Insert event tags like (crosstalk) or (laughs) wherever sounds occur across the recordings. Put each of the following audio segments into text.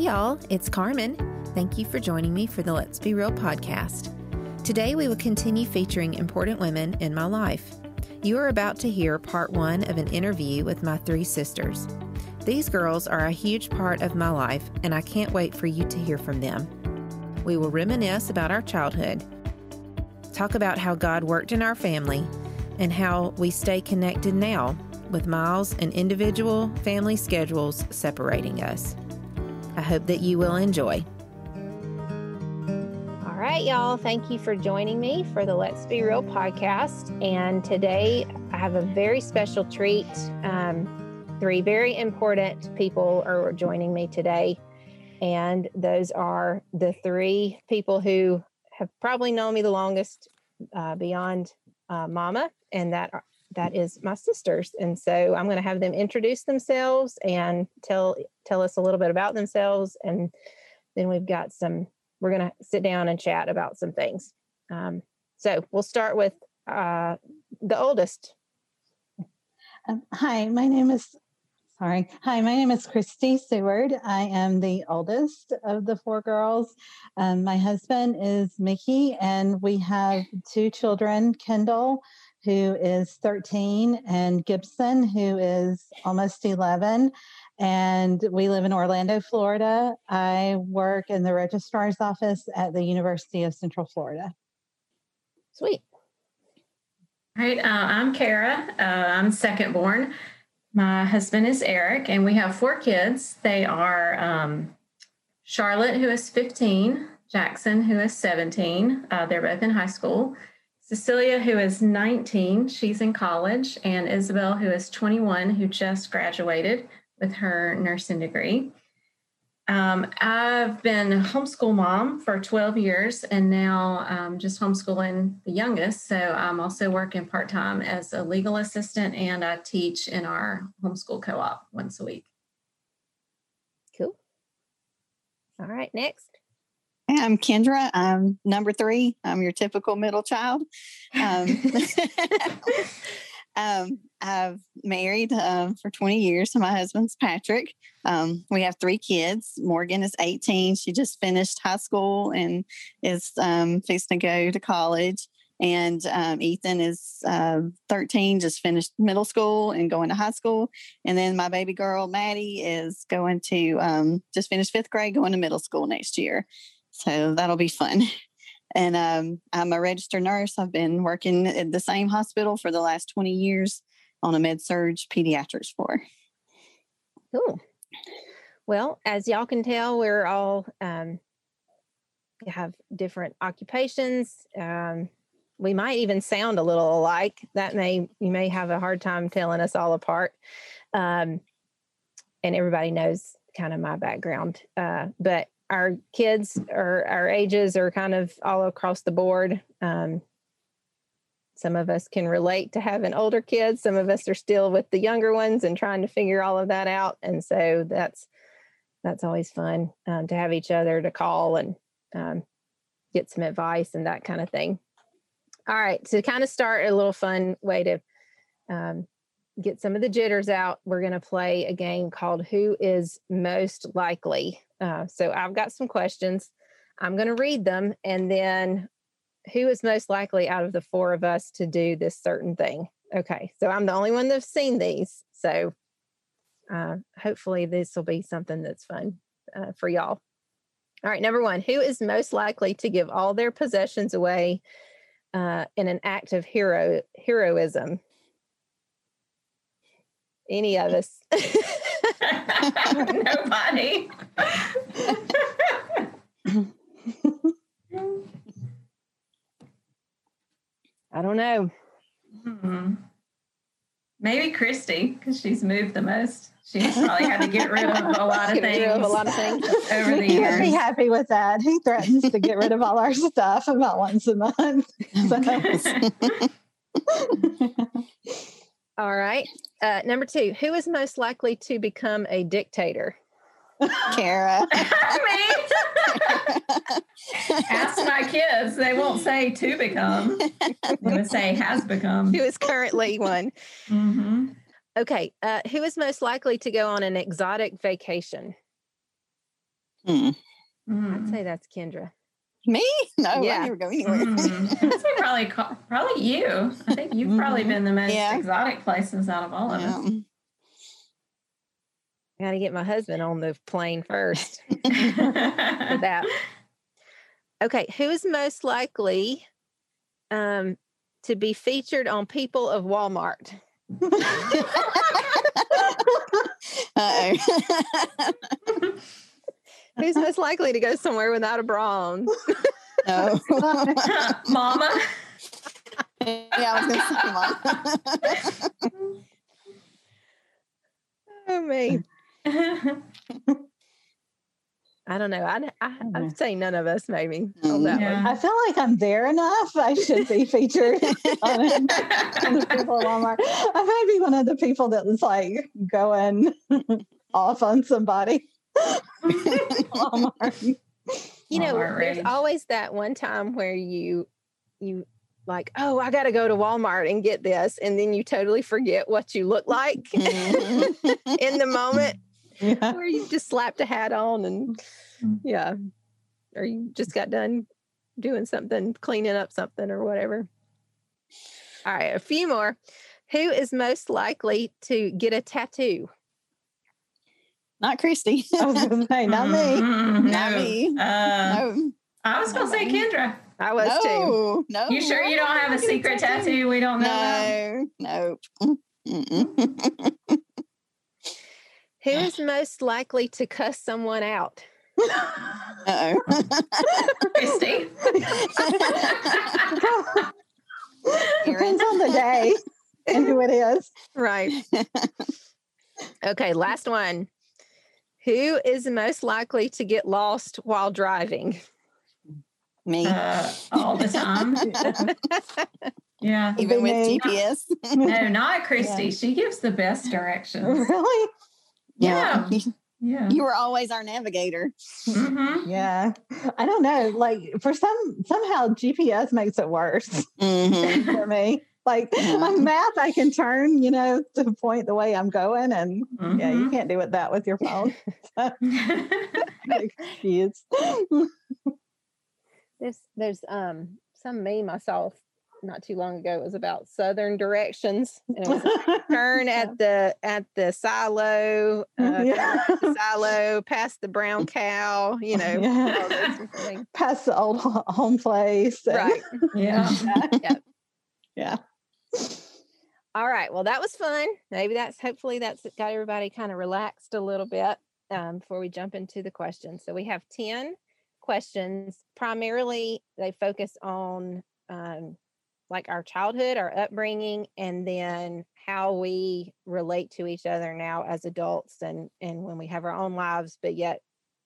Hey, y'all, it's Carmen. Thank you for joining me for the Let's Be Real podcast. Today, we will continue featuring important women in my life. You are about to hear part one of an interview with my three sisters. These girls are a huge part of my life, and I can't wait for you to hear from them. We will reminisce about our childhood, talk about how God worked in our family, and how we stay connected now with miles and individual family schedules separating us. I hope that you will enjoy. All right, y'all. Thank you for joining me for the Let's Be Real podcast. And today I have a very special treat. Um, three very important people are joining me today. And those are the three people who have probably known me the longest uh, beyond uh, Mama, and that that is my sisters. And so I'm going to have them introduce themselves and tell tell us a little bit about themselves, and then we've got some. We're going to sit down and chat about some things. Um, so we'll start with uh, the oldest. Um, hi, my name is. Sorry. Hi, my name is Christy Seward. I am the oldest of the four girls. Um, my husband is Mickey, and we have two children Kendall, who is 13, and Gibson, who is almost 11. And we live in Orlando, Florida. I work in the registrar's office at the University of Central Florida. Sweet. All right, uh, I'm Kara. Uh, I'm second born. My husband is Eric, and we have four kids. They are um, Charlotte, who is 15, Jackson, who is 17. Uh, they're both in high school. Cecilia, who is 19, she's in college, and Isabel, who is 21, who just graduated with her nursing degree. Um, I've been a homeschool mom for 12 years and now um, just homeschooling the youngest. So I'm also working part time as a legal assistant and I teach in our homeschool co op once a week. Cool. All right, next. I'm Kendra. I'm number three. I'm your typical middle child. Um, (laughs) um, I've married um, for 20 years. To my husband's Patrick. Um, we have three kids. Morgan is 18. She just finished high school and is um, fixing to go to college. And um, Ethan is uh, 13, just finished middle school and going to high school. And then my baby girl, Maddie, is going to just finish fifth grade, going to middle school next year. So that'll be fun. (laughs) And um, I'm a registered nurse. I've been working at the same hospital for the last 20 years on a med surg pediatrics floor. Cool. Well, as y'all can tell, we're all um, have different occupations. Um, we might even sound a little alike. That may you may have a hard time telling us all apart. Um, and everybody knows kind of my background, uh, but our kids or our ages are kind of all across the board. Um, some of us can relate to having older kids. Some of us are still with the younger ones and trying to figure all of that out. And so that's that's always fun um, to have each other to call and um, get some advice and that kind of thing. All right, to kind of start a little fun way to um, get some of the jitters out, we're going to play a game called Who is Most Likely. Uh, so I've got some questions. I'm going to read them and then who is most likely out of the four of us to do this certain thing? Okay, so I'm the only one that's seen these. So uh, hopefully this will be something that's fun uh, for y'all. All right, number one, who is most likely to give all their possessions away uh, in an act of hero heroism? Any of us? (laughs) Nobody. (laughs) I don't know. Hmm. Maybe Christy, because she's moved the most. She's probably had to get rid of a lot of things. of a lot of things. over the He would be happy with that. He threatens to get rid of all our stuff about once a month. (laughs) So, All right. Uh, number two, who is most likely to become a dictator? Kara. (laughs) Me? (laughs) Ask my kids. They won't say to become. They would say has become. Who is currently one? hmm Okay. Uh, who is most likely to go on an exotic vacation? I'd Mm. say that's Kendra. Me? (laughs) No, Yeah. I never go anywhere. Mm. (laughs) I'd say probably probably you. I think you've probably Mhm. been the most Yeah. exotic places out of all of us. Yeah. I got to get my husband on the plane first (laughs) for that. Okay, who is most likely um, to be featured on People of Walmart? Uh-oh. Who's most likely to go somewhere without a bra on? (laughs) no. Mama. yeah, I was going to say mom. Oh me, I don't know. I, I, I'd say none of us maybe on that Yeah. one. I feel like I'm there enough. I should be featured on, (laughs) it, on the people at Walmart. I might be one of the people that was like going (laughs) off on somebody. (laughs) Walmart. You know, Walmart there's rage. always that one time where you you like, oh, I got to go to Walmart and get this, and then you totally forget what you look like (laughs) Mhm. in the moment. (laughs) Yeah. where you just slapped a hat on and Mm. yeah or you just got done doing something cleaning up something or whatever all right a few more who is most likely to get a tattoo Not Christy. (laughs) I was going to say, not me. Mm, Not me. Uh, No. I was going to say Kendra. i was too No. No. You sure you don't have a I'm not gonna secret tattoo we don't know? No. No. Mm-mm. (laughs) who is most likely to cuss someone out Uh-oh. (laughs) Christy. Depends on the day and who it is. right okay last one who is most likely to get lost while driving Me. Uh, all the time. (laughs) Yeah. Even with me. GPS. No, not Christy. She gives the best directions. really? Yeah. You, (laughs) Yeah. you were always our navigator. hmm Yeah. I don't know. Like for some somehow GPS makes it worse Mhm. (laughs) for me. Like Yeah. on map, I can turn, you know, to point the way I'm going, and yeah, you can't do it that with your phone. (laughs) Excuse. There's there's um some meme I saw not too long ago. It was about southern directions. And it was like, (laughs) turn at the at the silo, uh, Yeah. the silo, past the brown cow. You know, (laughs) Yeah. all those different things. Past the old home place. and- right? yeah. Yeah. Yeah. All right. Well, that was fun. Maybe that's hopefully that's got everybody kind of relaxed a little bit um, before we jump into the questions. So we have 10 questions. Primarily, they focus on um, like our childhood, our upbringing, and then how we relate to each other now as adults and and when we have our own lives, but yet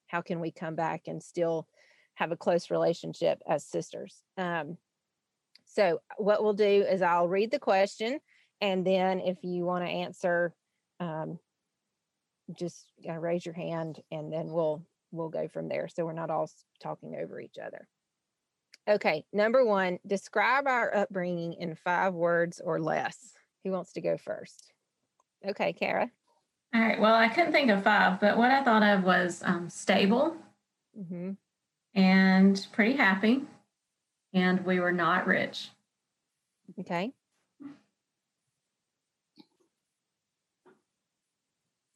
how can we come back and still have a close relationship as sisters? Um, so what we'll do is I'll read the question, and then if you want to answer, um, just uh, raise your hand, and then we'll we'll go from there. So we're not all talking over each other. Okay, number one, describe our upbringing in five words or less. Who wants to go first? Okay, Kara. All right. Well, I couldn't think of five, but what I thought of was um, stable hmm and pretty happy, and we were not rich. Okay.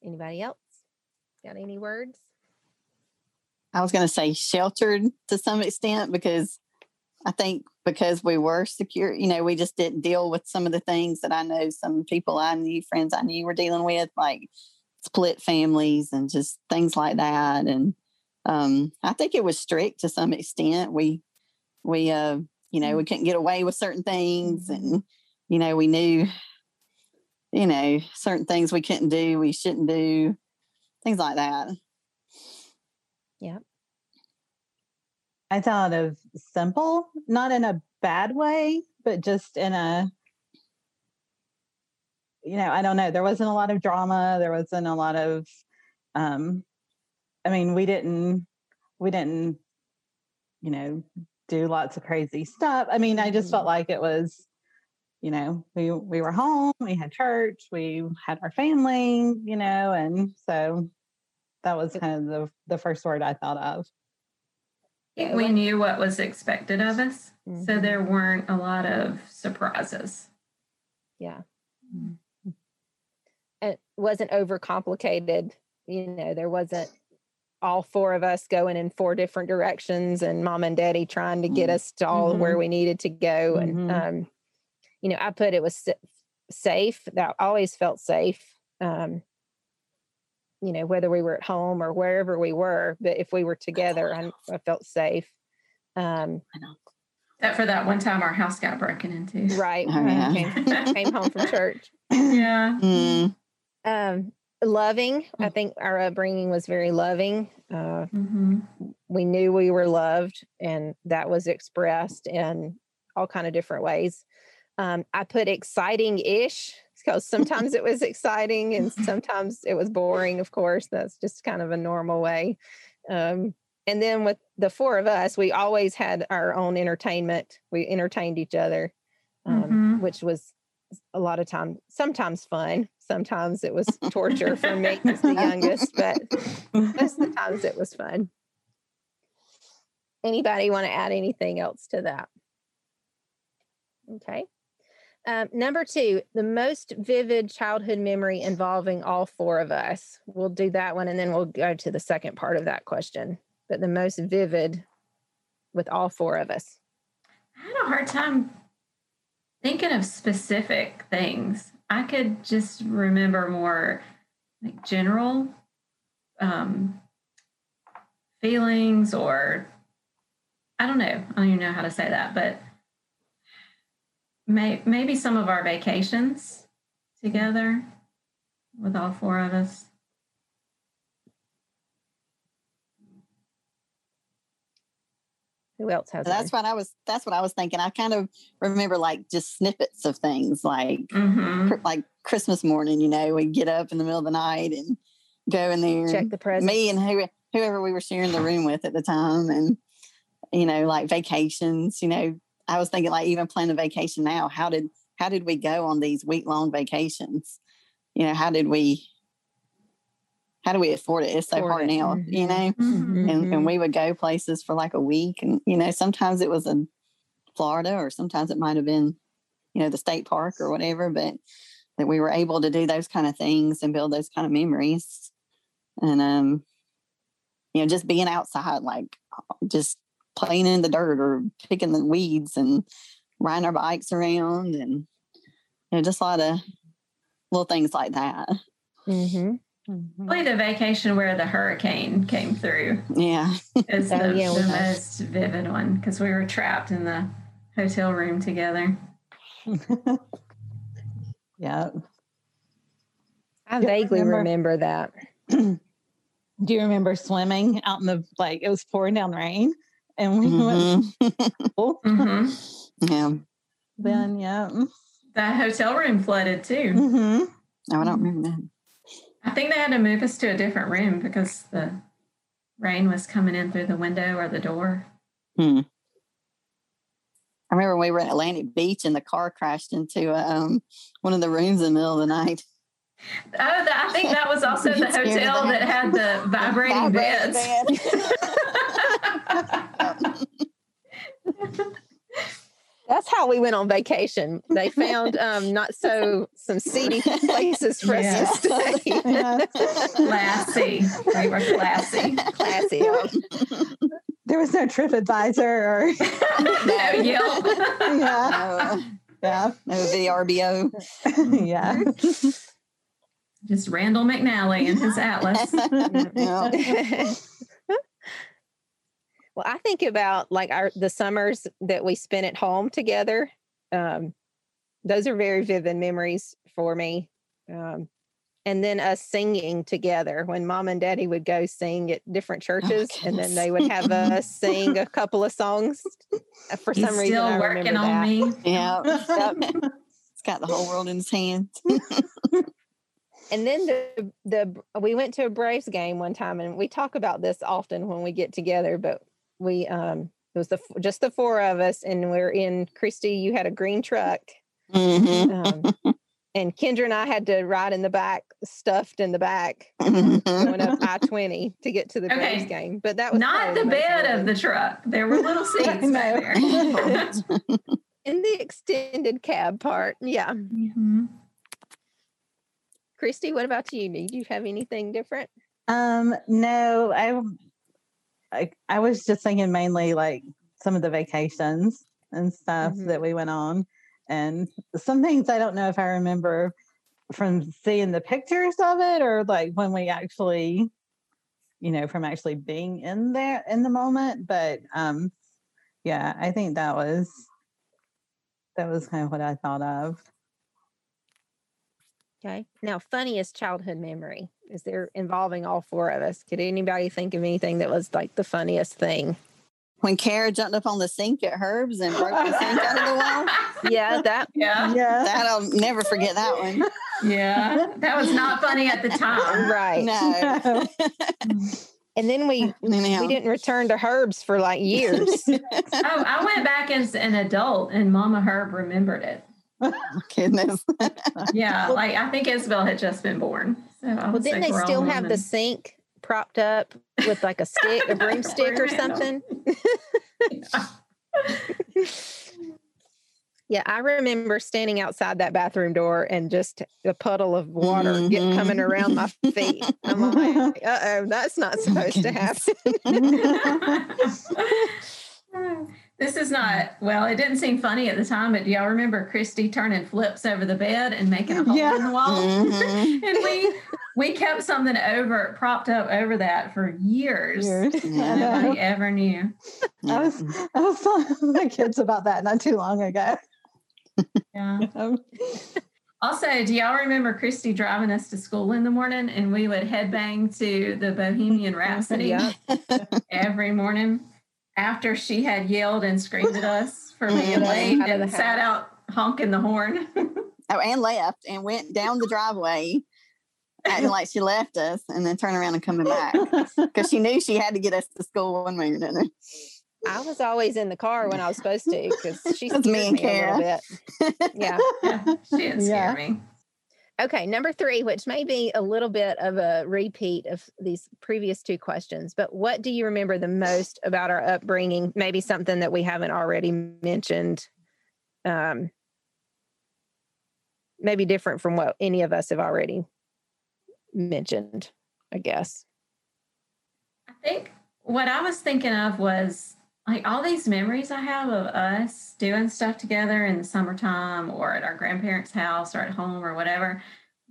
Anybody else? Got any words? I was going to say sheltered to some extent because I think because we were secure, you know, we just didn't deal with some of the things that I know some people I knew, friends I knew were dealing with, like split families and just things like that. And um, I think it was strict to some extent. We, we, uh, you know, we couldn't get away with certain things and, you know, we knew, you know, certain things we couldn't do, we shouldn't do, things like that. Yeah. I thought of simple, not in a bad way, but just in a, you know, I don't know. There wasn't a lot of drama. There wasn't a lot of, um, I mean, we didn't, we didn't, you know, do lots of crazy stuff. I mean, I just felt like it was, you know, we we were home, we had church, we had our family, you know, and so that was kind of the the first word I thought of. we knew what was expected of us, so Mhm. there weren't a lot of surprises. Yeah. Mm. It wasn't overcomplicated. You know, there wasn't all four of us going in four different directions and mom and daddy trying to get Mhm. us to all where we needed to go. And, Mhm. um, you know, I put it was safe. That always felt safe. Um, you know, whether we were at home or wherever we were, but if we were together, I, I felt safe. Um, Except for that one time our house got broken into. right. Oh, when yeah. Came, came home from church. (laughs) yeah. Mm, um loving i think our upbringing was very loving uh hmm we knew we were loved and that was expressed in all kind of different ways um i put exciting ish because sometimes it was exciting and (laughs) sometimes it was boring of course that's just kind of a normal way. Um and then with the four of us we always had our own entertainment we entertained each other um, Mhm. which was a lot of time sometimes fun sometimes it was torture for me (laughs) as the youngest but most of the (laughs) times it was fun. Anybody want to add anything else to that? Okay um, number two the most vivid childhood memory involving all four of us we'll do that one and then we'll go to the second part of that question but the most vivid with all four of us I had a hard time thinking of specific things. I could just remember more like general um, feelings, or I don't know. I don't even know how to say that, but may, maybe some of our vacations together with all four of us. who else has that's what I was. That's what I was thinking. I kind of remember like just snippets of things, like Mm-hmm. like Christmas morning. You know, we get up in the middle of the night and go in there. check the present me and who, whoever we were sharing the room with at the time and you know like vacations you know i was thinking like even planning a vacation now how did how did we go on these week long vacations you know how did we how do we afford it it's so hard it. now you Mhm. know Mm-hmm. and, and we would go places for like a week and you know sometimes it was in florida or sometimes it might have been you know the state park or whatever but that we were able to do those kind of things and build those kind of memories and um you know just being outside like just playing in the dirt or picking the weeds and riding our bikes around and you know just a lot of little things like that hmm Probably the vacation where the hurricane came through. yeah is (laughs) Oh, the, yeah, the most vivid one because we were trapped in the hotel room together. (laughs) yeah. i vaguely remember- remember that (clears throat) Do you remember swimming out in the like it was pouring down rain and we went Mhm. pool? hmm yeah then yeah. That hotel room flooded too. hmm no i don't remember that I think they had to move us to a different room because the rain was coming in through the window or the door. Hmm. I remember we were at Atlantic Beach and the car crashed into um, one of the rooms in the middle of the night. Oh, that, I think that was also (laughs) the You scared of hotel that that? had the (laughs) vibrating Vibrating beds. bed. (laughs) That's how we went on vacation. They (laughs) found um, not so some seedy places for Yeah. us to stay. Yeah. classy. We were classy. Classy. yeah. There was no TripAdvisor or (laughs) no Yelp. yeah. no, Yeah. no VRBO. yeah. Just Randall McNally and his atlas. (laughs) Yeah. Well, I think about like our the summers that we spent at home together. Um, those are very vivid memories for me. Um, and then us singing together when mom and daddy would go sing at different churches, and then they would have us sing a (laughs) couple of songs. Uh, For He's some reason, still I working remember on that. me. Yeah. Yep. It's (laughs) got the whole world in his hands. (laughs) And then the the we went to a Braves game one time, and we talk about this often when we get together. But we um it was the just the four of us, and we're in Christy. You had a green truck, Mhm. um, and Kendra and I had to ride in the back, stuffed in the back, going up I twenty to get to the Okay. Braves game. But that was Not the most bed of the truck. There were little (laughs) seats back there. (laughs) in the extended cab part. Yeah, Mhm. Christy, what about you? Did you have anything different? Um, no, I, I, I was just thinking mainly like some of the vacations and stuff Mhm. that we went on, and some things I don't know if I remember from seeing the pictures of it or like when we actually, you know, from actually being in there in the moment. But um, yeah, I think that was that was kind of what I thought of. Okay. Now, funniest childhood memory is there involving all four of us? Could anybody think of anything that was like the funniest thing? when Kara jumped up on the sink at Herb's and broke the sink out of the wall. (laughs) Yeah, that (laughs) Yeah. Yeah. That I'll never forget that one. Yeah. That was not funny at the time. right. No. (laughs) And then we Anyhow. we didn't return to Herb's for like years. Oh, I went back as an adult and Mama Herb remembered it. (laughs) Goodness. (laughs) Yeah, like I think Isabel had just been born. So well, didn't they still have the sink propped up with like a stick, a (laughs) broomstick or something? Yeah, I remember standing outside that bathroom door and just a puddle of water get Mhm. coming around my feet. I'm like, uh oh, that's not supposed to happen. This is not well. It didn't seem funny at the time, but do y'all remember Christy turning flips over the bed and making a hole Yeah. in the wall? Mhm. (laughs) and we we kept something over propped up over that for years. Years. I Yeah. Nobody ever knew. I was I was telling (laughs) my kids about that not too long ago. Yeah. (laughs) Um, Also, do y'all remember Christy driving us to school in the morning and we would headbang to the Bohemian Rhapsody Yeah. every morning after she had yelled and screamed at us for being late Out of and sat out honking the horn. (laughs) Oh, and left and went down the driveway, acting like she left us, and then turned around and coming back because she knew she had to get us to school one way or another. I was always in the car when I was supposed to because she (laughs) scared me and me a little bit. Yeah. yeah, she didn't scare Yeah. me. Okay, number three, which may be a little bit of a repeat of these previous two questions, but what do you remember the most about our upbringing? Maybe something that we haven't already mentioned. Um, maybe different from what any of us have already mentioned, I guess. I think what I was thinking of was like all these memories I have of us doing stuff together in the summertime or at our grandparents' house or at home or whatever.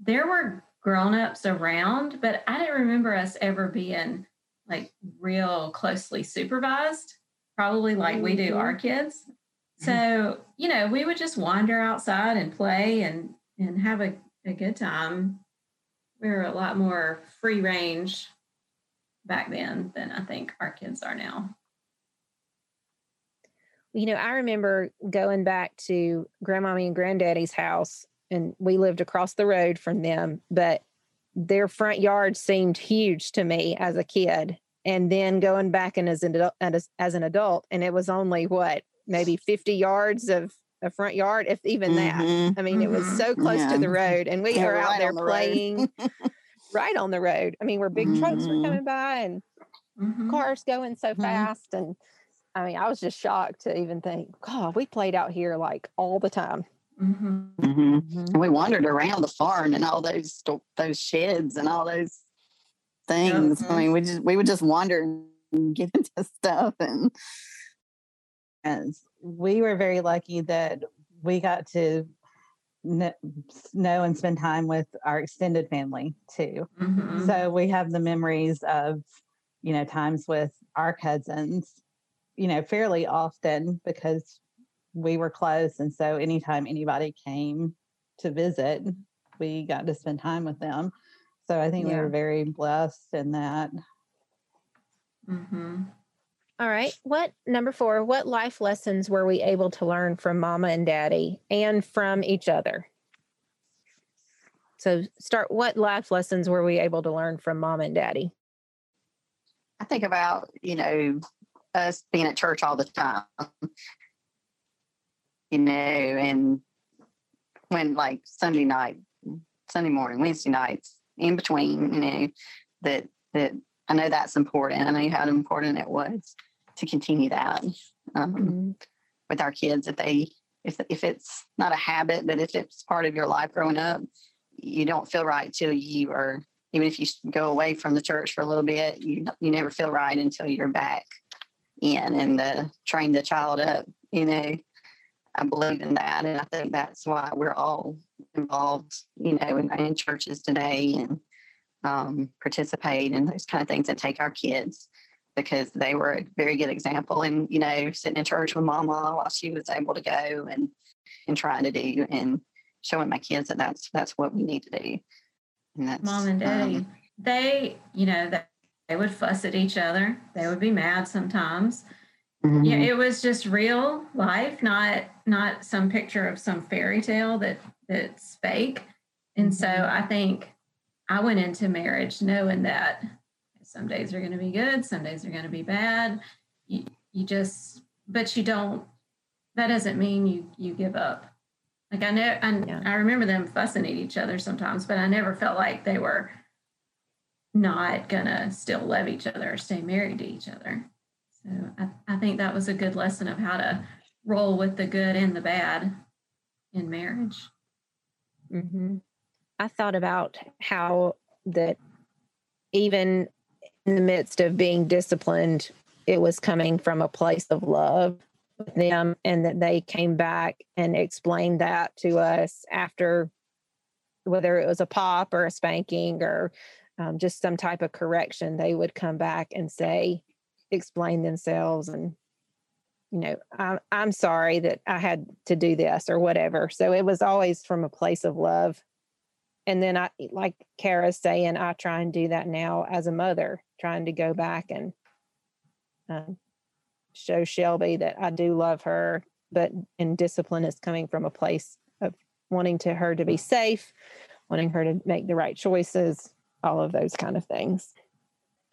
There were grown-ups around, but I didn't remember us ever being like real closely supervised, probably like we do mm-hmm. our kids. Mm-hmm. So, you know, we would just wander outside and play and and have a, a good time. We were a lot more free range back then than I think our kids are now. You know, I remember going back to grandmommy and granddaddy's house, and we lived across the road from them, but their front yard seemed huge to me as a kid. And then going back and as an adult, as, as an adult, and it was only what maybe 50 yards of a front yard, if even that. Mhm. I mean, it was Mhm. so close to the road, and we (laughs) Yeah, were out there the playing (laughs) right on the road. I mean, where big trucks were coming by and Mhm. cars going so Mhm. fast and i mean i was just shocked to even think god we played out here like all the time Mhm. Mhm. We wandered around the farm and all those those sheds and all those things. Mhm. I mean, we just we would just wander and (laughs) get into stuff and friends. We were very lucky that we got to know and spend time with our extended family too. Mhm. So we have the memories of, you know, times with our cousins, you know, fairly often because we were close. And so anytime anybody came to visit, we got to spend time with them. So I think we Yeah. were very blessed in that. Mhm. all right what number four what life lessons were we able to learn from mama and daddy and from each other so start what life lessons were we able to learn from mama and daddy I think about, you know, us being at church all the time. You know, and when like Sunday night, Sunday morning, Wednesday nights, in between, you know, that that I know that's important. I know how important it was to continue that um, Mhm. with our kids. If they if if it's not a habit, but if it's part of your life growing up, you don't feel right till you are even if you go away from the church for a little bit, you you never feel right until you're back in and the train the child up. You know, I believe in that, and I think that's why we're all involved. You know, in, in churches today and um, participate in those kind of things and take our kids because they were a very good example. And you know, sitting in church with Mama while she was able to go and and trying to do and showing my kids that that's that's what we need to do. And that's Mom and daddy, um, they, you know, they, they would fuss at each other. They would be mad sometimes. Yeah, mhm. it was just real life, not not some picture of some fairy tale that that's fake. And so I think I went into marriage knowing that some days are going to be good, some days are going to be bad. You, you just, but you don't. That doesn't mean you you give up. Like I know, I, Yeah. I remember them fussing at each other sometimes, but I never felt like they were not gonna still love each other or stay married to each other. So I, I think that was a good lesson of how to roll with the good and the bad in marriage. hmm I thought about how that even in the midst of being disciplined, it was coming from a place of love with them, and that they came back and explained that to us after, whether it was a pop or a spanking or um, just some type of correction, they would come back and say, explain themselves and you know I, i'm sorry that i had to do this or whatever. So it was always from a place of love. And then i like kara's saying i try and do that now as a mother trying to go back and um, show shelby that i do love her but and discipline is coming from a place of wanting to her to be safe wanting her to make the right choices all of those kind of things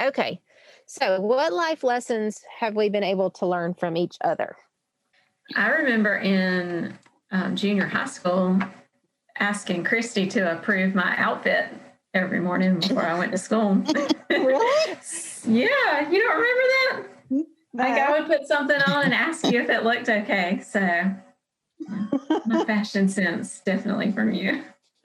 okay so what life lessons have we been able to learn from each other I remember in um, junior high school asking Christy to approve my outfit every morning before I went to school. (laughs) (laughs) Really? yeah, you don't remember that? Like I would put something on and ask you if it looked okay. So yeah, my fashion sense definitely from you. (laughs)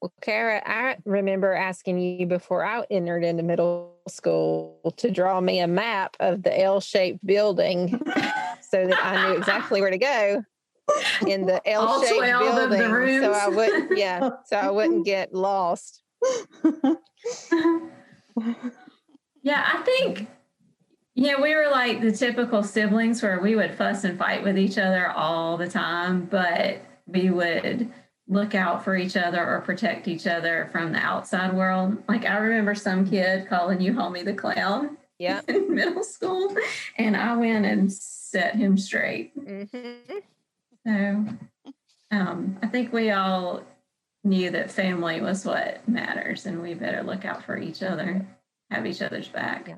Well, Kara, I remember asking you before I entered into middle school to draw me a map of the L shaped building so that I knew exactly where to go in the (laughs) L shaped 12 the building. So I wouldn't, yeah, so I wouldn't get lost. (laughs) Yeah, I think, yeah, we were like the typical siblings where we would fuss and fight with each other all the time, but we would look out for each other or protect each other from the outside world. Like I remember some kid calling you Homie the Clown Yeah. (laughs) in middle school, and I went and set him straight. hmm So um, I think we all knew that family was what matters, and we better look out for each other, have each other's back. Yeah.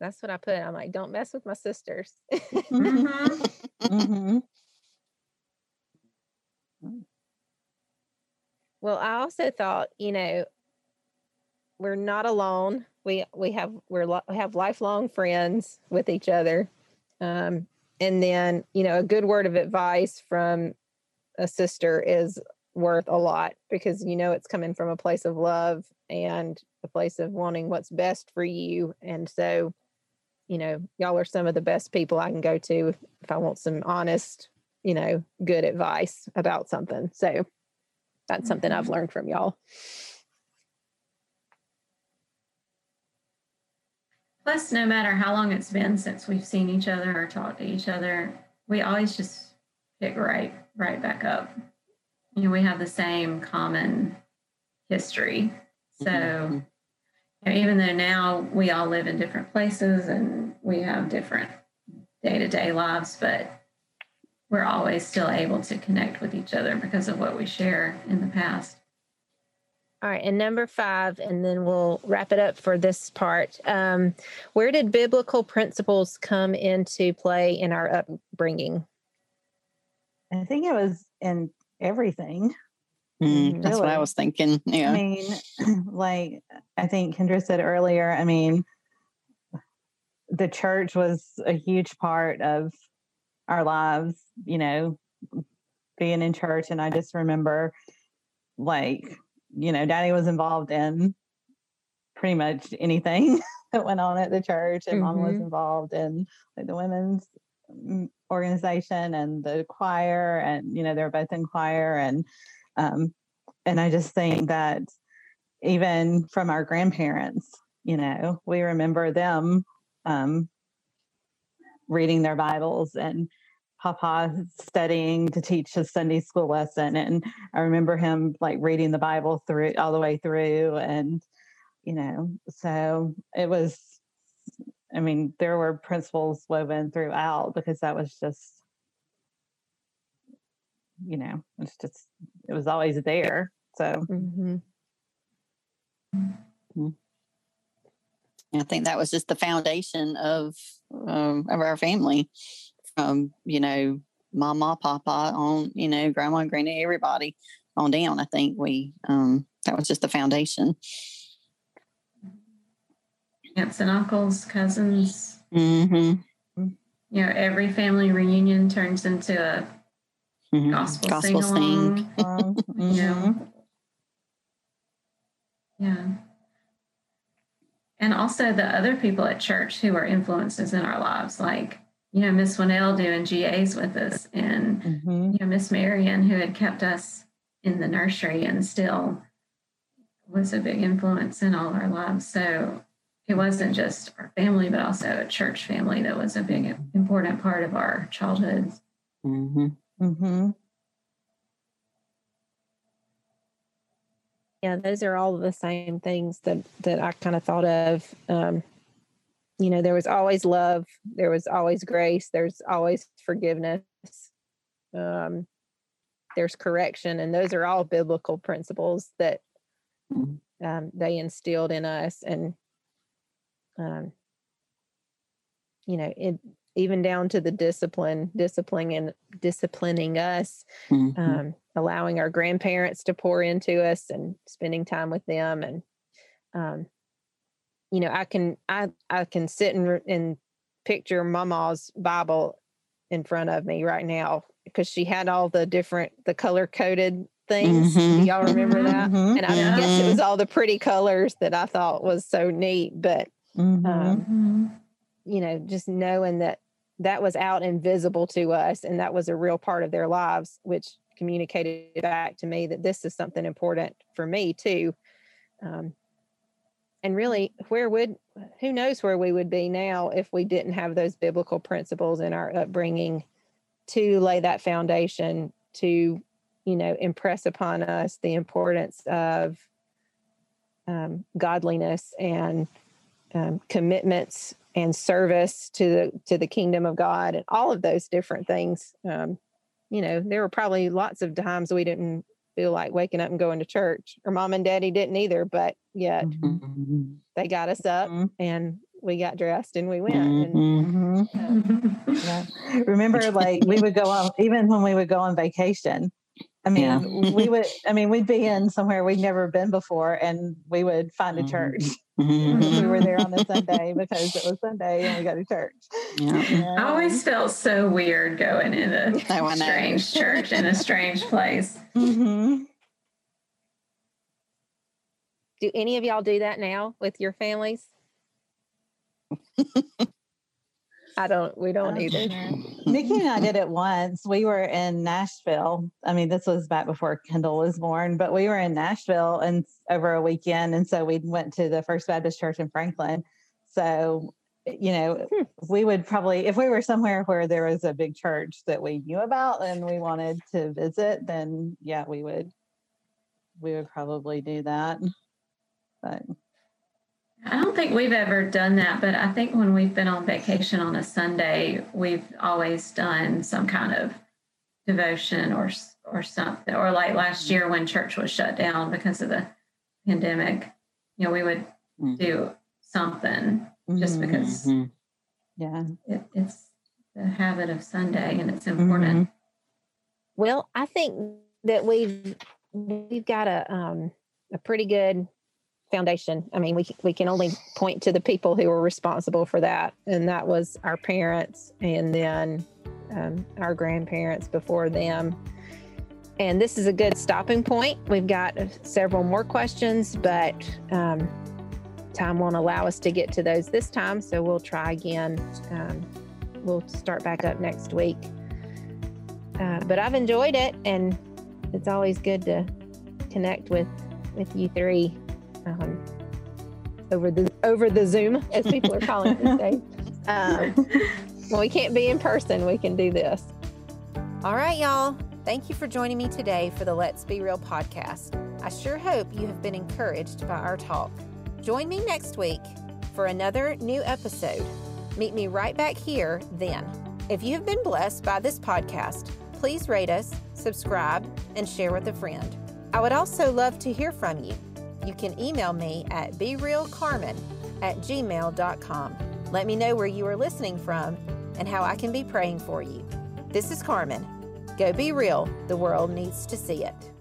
That's what I put. I'm like, don't mess with my sisters. Mhm. (laughs) Mhm. Well, I also thought, you know, we're not alone. We we have we're we have lifelong friends with each other, um, and then you know a good word of advice from a sister is worth a lot because you know it's coming from a place of love and a place of wanting what's best for you, and so you know y'all are some of the best people I can go to if I want some honest, you know, good advice about something. So that's something I've learned from y'all. Plus, no matter how long it's been since we've seen each other or talked to each other, we always just pick right right back up. You know, we have the same common history. So Mhm. You know, even though now we all live in different places and we have different day-to-day lives, but we're always still able to connect with each other because of what we share in the past. All right, and number five, and then we'll wrap it up for this part. Um, where did biblical principles come into play in our upbringing? I think it was in everything. Mm, that's what I was thinking. Yeah. I mean, (clears throat) like I think Kendra said earlier, I mean, the church was a huge part of our lives, you know, being in church. And I just remember, like, you know, daddy was involved in pretty much anything (laughs) that went on at the church, and mom was involved in like the women's mm, organization and the choir, and, you know, they're both in choir. And, um, and I just think that even from our grandparents, you know, we remember them um, reading their Bibles and Papa studying to teach his Sunday school lesson. And I remember him like reading the Bible through all the way through. And, you know, so it was, I mean, there were principles woven throughout because that was just, you know, it's just, it was always there. So, Mm-hmm. I think that was just the foundation of um, of our family, from you know mama, papa, on you know grandma, and granny, everybody on down. I think we um, that was just the foundation. Aunts and uncles, cousins. Mm-hmm. You know, every family reunion turns into a Mm-hmm. gospel, Gospel sing sing. (laughs) along. You know. mhm. Yeah. And also the other people at church who are influences in our lives, like, you know, Miss Winnell doing GAs with us and, Mhm. you know, Miss Marion who had kept us in the nursery and still was a big influence in all our lives. So it wasn't just our family, but also a church family that was a big, important part of our childhood. Mm-hmm. Mm-hmm. Yeah, those are all the same things that that I kind of thought of. Um, you know, there was always love, there was always grace, there's always forgiveness, um, there's correction, and those are all biblical principles that Mhm. um, they instilled in us, and um, you know, it even down to the discipline, disciplining disciplining us Mm-hmm. um, allowing our grandparents to pour into us and spending time with them and um, you know i can i i can sit and, and picture mama's bible in front of me right now because she had all the different the color coded things do Mhm. y'all remember that Mhm. and i Yeah. guess it was all the pretty colors that i thought was so neat but um, you know, just knowing that that was out and visible to us and that was a real part of their lives, which communicated back to me that this is something important for me too. Um, and really, where would, who knows where we would be now if we didn't have those biblical principles in our upbringing to lay that foundation to, you know, impress upon us the importance of um, godliness and um, commitments and service to the to the kingdom of God and all of those different things. Um, you know, there were probably lots of times we didn't feel like waking up and going to church, or mom and daddy didn't either, but yet Mm-hmm. they got us up Mhm. and we got dressed and we went. And Mhm. um, Yeah. (laughs) Remember, (laughs) like we would go on, even when we would go on vacation. I mean, Yeah. we would. I mean, we'd be in somewhere we'd never been before, and we would find a Mhm. church. Mm-hmm. we were there on a (laughs) Sunday because it was Sunday, and we go to church. Yeah. I always felt so weird going in a (laughs) I know. strange (laughs) church in a strange place. Mhm. do any of y'all do that now with your families? I don't. We don't Um, either. (laughs) Nikki and I did it once. We were in Nashville. I mean, this was back before Kendall was born, but we were in Nashville and over a weekend, and so we went to the First Baptist Church in Franklin. So, you know, Hmm. we would probably, if we were somewhere where there was a big church that we knew about and we wanted to visit, then yeah, we would, we would probably do that. But I don't think we've ever done that, but I think when we've been on vacation on a Sunday, we've always done some kind of devotion or or something. Or like last year when church was shut down because of the pandemic, you know, we would Mm-hmm. do something just because Mhm. Yeah. it, it's the habit of Sunday and it's Mm-hmm. important. Well, I think that we've we've got a um, a pretty good foundation. I mean, we we can only point to the people who were responsible for that, and that was our parents, and then um, our grandparents before them. And this is a good stopping point. We've got uh, several more questions, but um, time won't allow us to get to those this time. So we'll try again. Um, we'll start back up next week. Uh, but I've enjoyed it, and it's always good to connect with with you three um, over the over the Zoom, as people are calling it these days. (laughs) Um, when we can't be in person, we can do this. All right, y'all. Thank you for joining me today for the Let's Be Real podcast. I sure hope you have been encouraged by our talk. Join me next week for another new episode. Meet me right back here then. If you have been blessed by this podcast, please rate us, subscribe, and share with a friend. I would also love to hear from you. You can email me at berealcarmen at gmail.com. Let me know where you are listening from and how I can be praying for you. This is Carmen. Go be real. The world needs to see it.